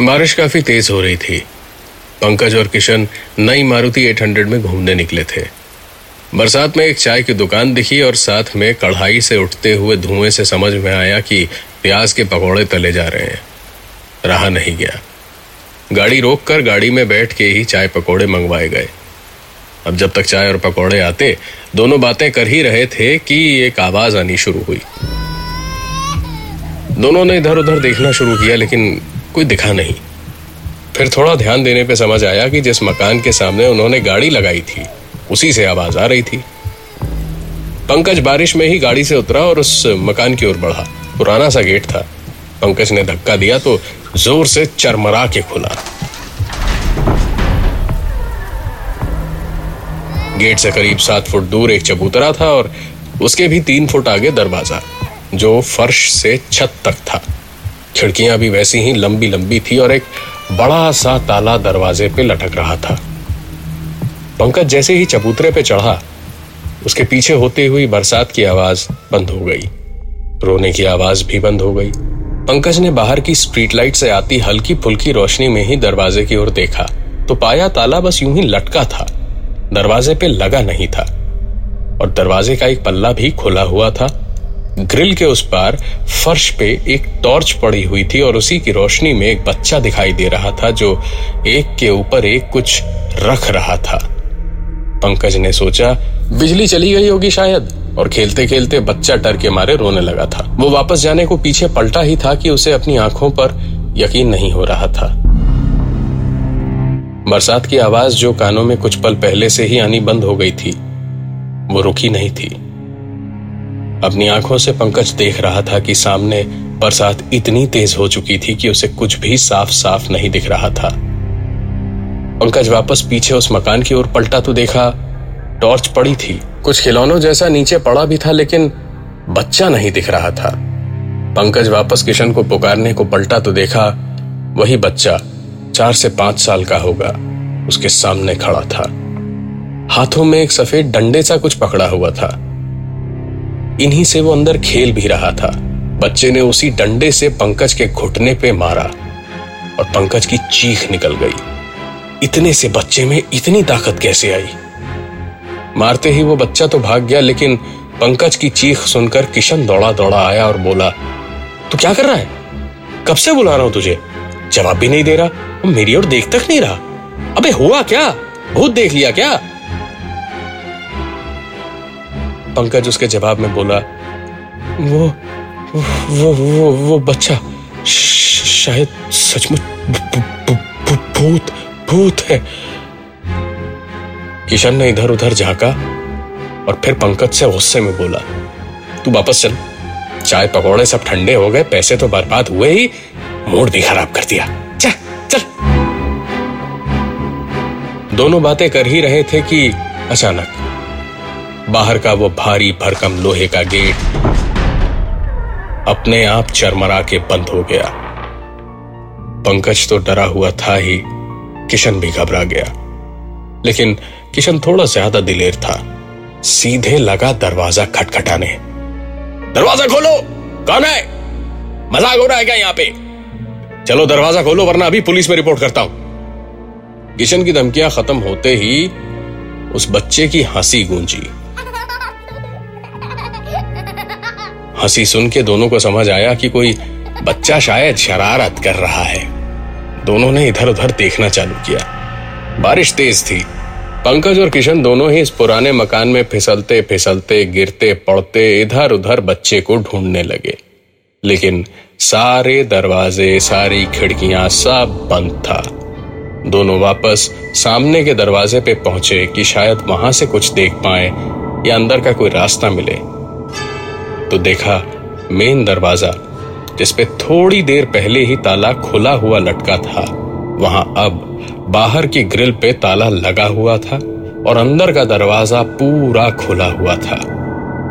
बारिश काफ़ी तेज हो रही थी। पंकज और किशन नई मारुति 800 में घूमने निकले थे। बरसात में एक चाय की दुकान दिखी और साथ में कढ़ाई से उठते हुए धुएँ से समझ में आया कि प्याज के पकौड़े तले जा रहे हैं। रहा नहीं गया। गाड़ी रोककर गाड़ी में बैठ के ही चाय पकौड़े मंगवाए गए। अब जब तक चाय और पकौड़े आते, दोनों बातें कर ही रहे थे कि एक आवाज़ आनी शुरू हुई। दोनों ने इधर उधर देखना शुरू किया, लेकिन कोई दिखा नहीं। फिर थोड़ा ध्यान देने पे समझ आया कि जिस मकान के सामने उन्होंने गाड़ी लगाई थी, उसी से आवाज़ आ रही थी। पंकज बारिश में ही गाड़ी से उतरा और उस मकान की ओर बढ़ा। पुराना सा गेट था। पंकज ने धक्का दिया तो ज़ोर से चरमरा के खुला। गेट से करीब सात फुट दूर एक चबूतरा था और उसके भी तीन फुट आगे दरवाज़ा, जो फर्श से छत तक था। खिड़कियाँ भी वैसी ही लंबी लंबी थी और एक बड़ा सा ताला दरवाजे पे लटक रहा था। पंकज जैसे ही चबूतरे पे चढ़ा, उसके पीछे होती हुई बरसात की आवाज़ बंद हो गई। रोने की आवाज़ भी बंद हो गई। पंकज ने बाहर की स्ट्रीट लाइट से आती हल्की फुल्की रोशनी में ही दरवाजे की ओर देखा तो पाया ताला बस यूँ ही लटका था। दरवाजे पे लगा नहीं था। और दरवाजे का एक पल्ला भी खुला हुआ था। ग्रिल के उस पार फर्श पे एक टॉर्च पड़ी हुई थी और उसी की रोशनी में एक बच्चा दिखाई दे रहा था जो एक के ऊपर एक कुछ रख रहा था। पंकज ने सोचा, बिजली चली गई होगी शायद। और खेलते खेलते बच्चा डर के मारे रोने लगा था। वो वापस जाने को पीछे पलटा ही था कि उसे अपनी आँखों पर यकीन नहीं हो रहा था। बरसात की आवाज़ जो कानों में कुछ पल पहले से ही आनी बंद हो गई थी, वो रुकी नहीं थी। अपनी आँखों से पंकज देख रहा था कि सामने बरसात इतनी तेज हो चुकी थी कि उसे कुछ भी साफ़ साफ़ नहीं दिख रहा था। पंकज वापस पीछे उस मकान की ओर पलटा तो देखा, टॉर्च पड़ी थी। कुछ खिलौनों जैसा नीचे पड़ा भी था, लेकिन बच्चा नहीं दिख रहा था। पंकज वापस किशन को पुकारने को पलटा तो देखा, वही बच्चा चार से पाँच साल का होगा, उसके सामने खड़ा था। हाथों में एक सफ़ेद डंडे सा कुछ पकड़ा हुआ था। इन्हीं से वो अंदर खेल भी रहा था। बच्चे ने उसी डंडे से पंकज के घुटने पे मारा और पंकज की चीख निकल गई। इतने से बच्चे में इतनी ताकत कैसे आई? मारते ही वो बच्चा तो भाग गया, लेकिन पंकज की चीख सुनकर किशन दौड़ा दौड़ा आया और बोला, तू क्या कर रहा है? कब से बुला रहा हूँ तुझे? जवाब भी नहीं दे रहा, मेरी ओर देख तक नहीं रहा। अबे हुआ क्या? भूत देख लिया क्या? पंकज उसके जवाब में बोला, वो वो वो वो बच्चा शायद सचमुच भूत भूत है। किशन ने इधर उधर झाका और फिर पंकज से गुस्से में बोला, तू वापस चल। चाय पकौड़े सब ठंडे हो गए, पैसे तो बर्बाद हुए ही, मूड भी खराब कर दिया। चल चल। दोनों बातें कर ही रहे थे कि अचानक बाहर का वो भारी भरकम लोहे का गेट अपने आप चरमरा के बंद हो गया। पंकज तो डरा हुआ था ही, किशन भी घबरा गया। लेकिन किशन थोड़ा ज़्यादा दिलेर था। सीधे लगा दरवाज़ा खटखटाने। दरवाज़ा खोलो! कौन है? मज़ाक हो रहा है क्या यहाँ पे? चलो, दरवाज़ा खोलो, वरना अभी पुलिस में रिपोर्ट करता हूँ। किशन की धमकियाँ खत्म होते ही उस बच्चे की हँसी गूंजी। हँसी सुन के दोनों को समझ आया कि कोई बच्चा शायद शरारत कर रहा है। दोनों ने इधर उधर देखना चालू किया। बारिश तेज थी। पंकज और किशन दोनों ही इस पुराने मकान में फिसलते फिसलते, गिरते, पड़ते इधर उधर बच्चे को ढूँढने लगे। लेकिन सारे दरवाजे, सारी खिड़कियाँ सब बंद था। दोनों वापस सामने के दरवाजे पे पहुँचे कि शायद वहाँ से कुछ देख पाए या अंदर का कोई रास्ता मिले। तो देखा मेन दरवाज़ा, जिसपे थोड़ी देर पहले ही ताला खुला हुआ लटका था। वहाँ अब बाहर की ग्रिल पे ताला लगा हुआ था और अंदर का दरवाज़ा पूरा खुला हुआ था।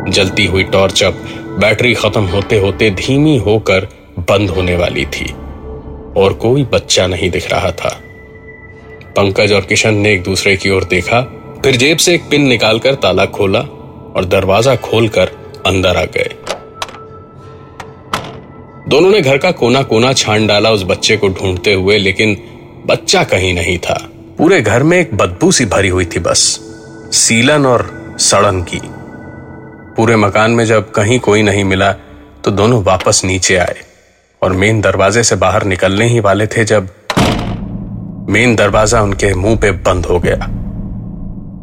जलती हुई टॉर्च अब बैटरी खत्म होते होते धीमी होकर बंद होने वाली थी और कोई बच्चा नहीं दिख रहा था। पंकज और किशन ने एक दूसरे की ओर देखा, फिर जेब से एक पिन निकालकर ताला खोला और दरवाज़ा खोलकर अंदर आ गए। दोनों ने घर का कोना कोना छान डाला उस बच्चे को ढूंढते हुए, लेकिन बच्चा कहीं नहीं था। पूरे घर में एक बदबू सी भरी हुई थी बस, सीलन और सड़न की। पूरे मकान में जब कहीं कोई नहीं मिला तो दोनों वापस नीचे आए और मेन दरवाजे से बाहर निकलने ही वाले थे जब मेन दरवाज़ा उनके मुँह पे बंद हो गया।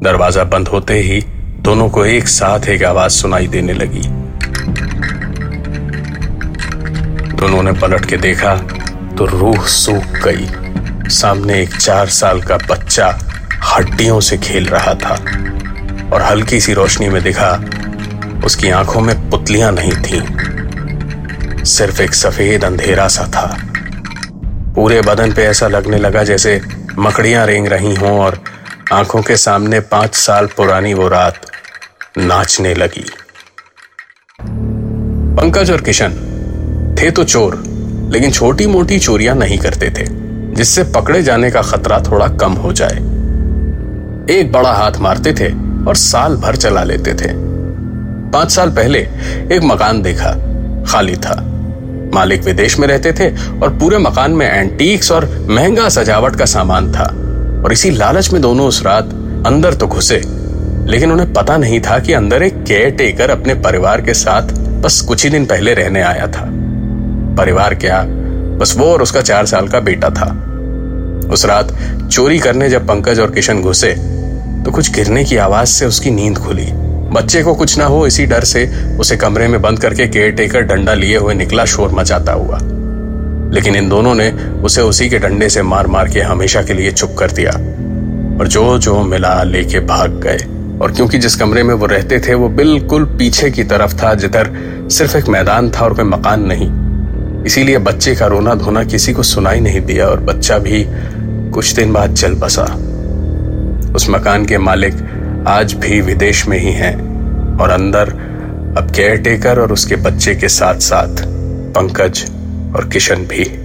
दरवाज़ा बंद होते ही दोनों को एक साथ एक आवाज़ सुनाई देने लगी। दोनों ने पलट के देखा तो रूह सूख गई। सामने एक चार साल का बच्चा हड्डियों से खेल रहा था और हल्की सी रोशनी में दिखा उसकी आँखों में पुतलियाँ नहीं थीं। सिर्फ़ एक सफ़ेद अंधेरा सा था। पूरे बदन पे ऐसा लगने लगा जैसे मकड़ियाँ रेंग रही हों और आँखों के सामने पाँच साल पुरानी वो रात नाचने लगी। पंकज और किशन थे तो चोर, लेकिन छोटी मोटी चोरियाँ नहीं करते थे, जिससे पकड़े जाने का खतरा थोड़ा कम हो जाए। एक बड़ा हाथ मारते थे और साल भर चला लेते थे। पाँच साल पहले एक मकान देखा, खाली था। मालिक विदेश में रहते थे और पूरे मकान में एंटीक्स और महँगा सजावट का सामान था, और इसी लालच में दोनों उस रात अंदर तो घुसे। लेकिन उन्हें पता नहीं था कि अंदर एक केयर टेकर अपने परिवार के साथ बस कुछ ही दिन पहले रहने आया था। परिवार क्या? बस वो और उसका चार साल का बेटा था। उस रात चोरी करने जब पंकज और किशन घुसे तो कुछ गिरने की आवाज़ से उसकी नींद खुली। बच्चे को कुछ ना हो, इसी डर से उसे कमरे में बंद करके केयर टेकर डंडा लिए हुए निकला शोर मचाता हुआ। लेकिन इन दोनों ने उसे उसी के डंडे से मार मार के हमेशा के लिए चुप कर दिया और जो जो मिला लेके भाग गए। और क्योंकि जिस कमरे में वो रहते थे, वो बिल्कुल पीछे की तरफ़ था, जिधर सिर्फ़ एक मैदान था और कोई मकान नहीं। इसीलिए बच्चे का रोना धोना किसी को सुनाई नहीं दिया और बच्चा भी कुछ दिन बाद चल बसा। उस मकान के मालिक आज भी विदेश में ही हैं और अंदर अब केयर टेकर और उसके बच्चे के साथ साथ पंकज और किशन भी।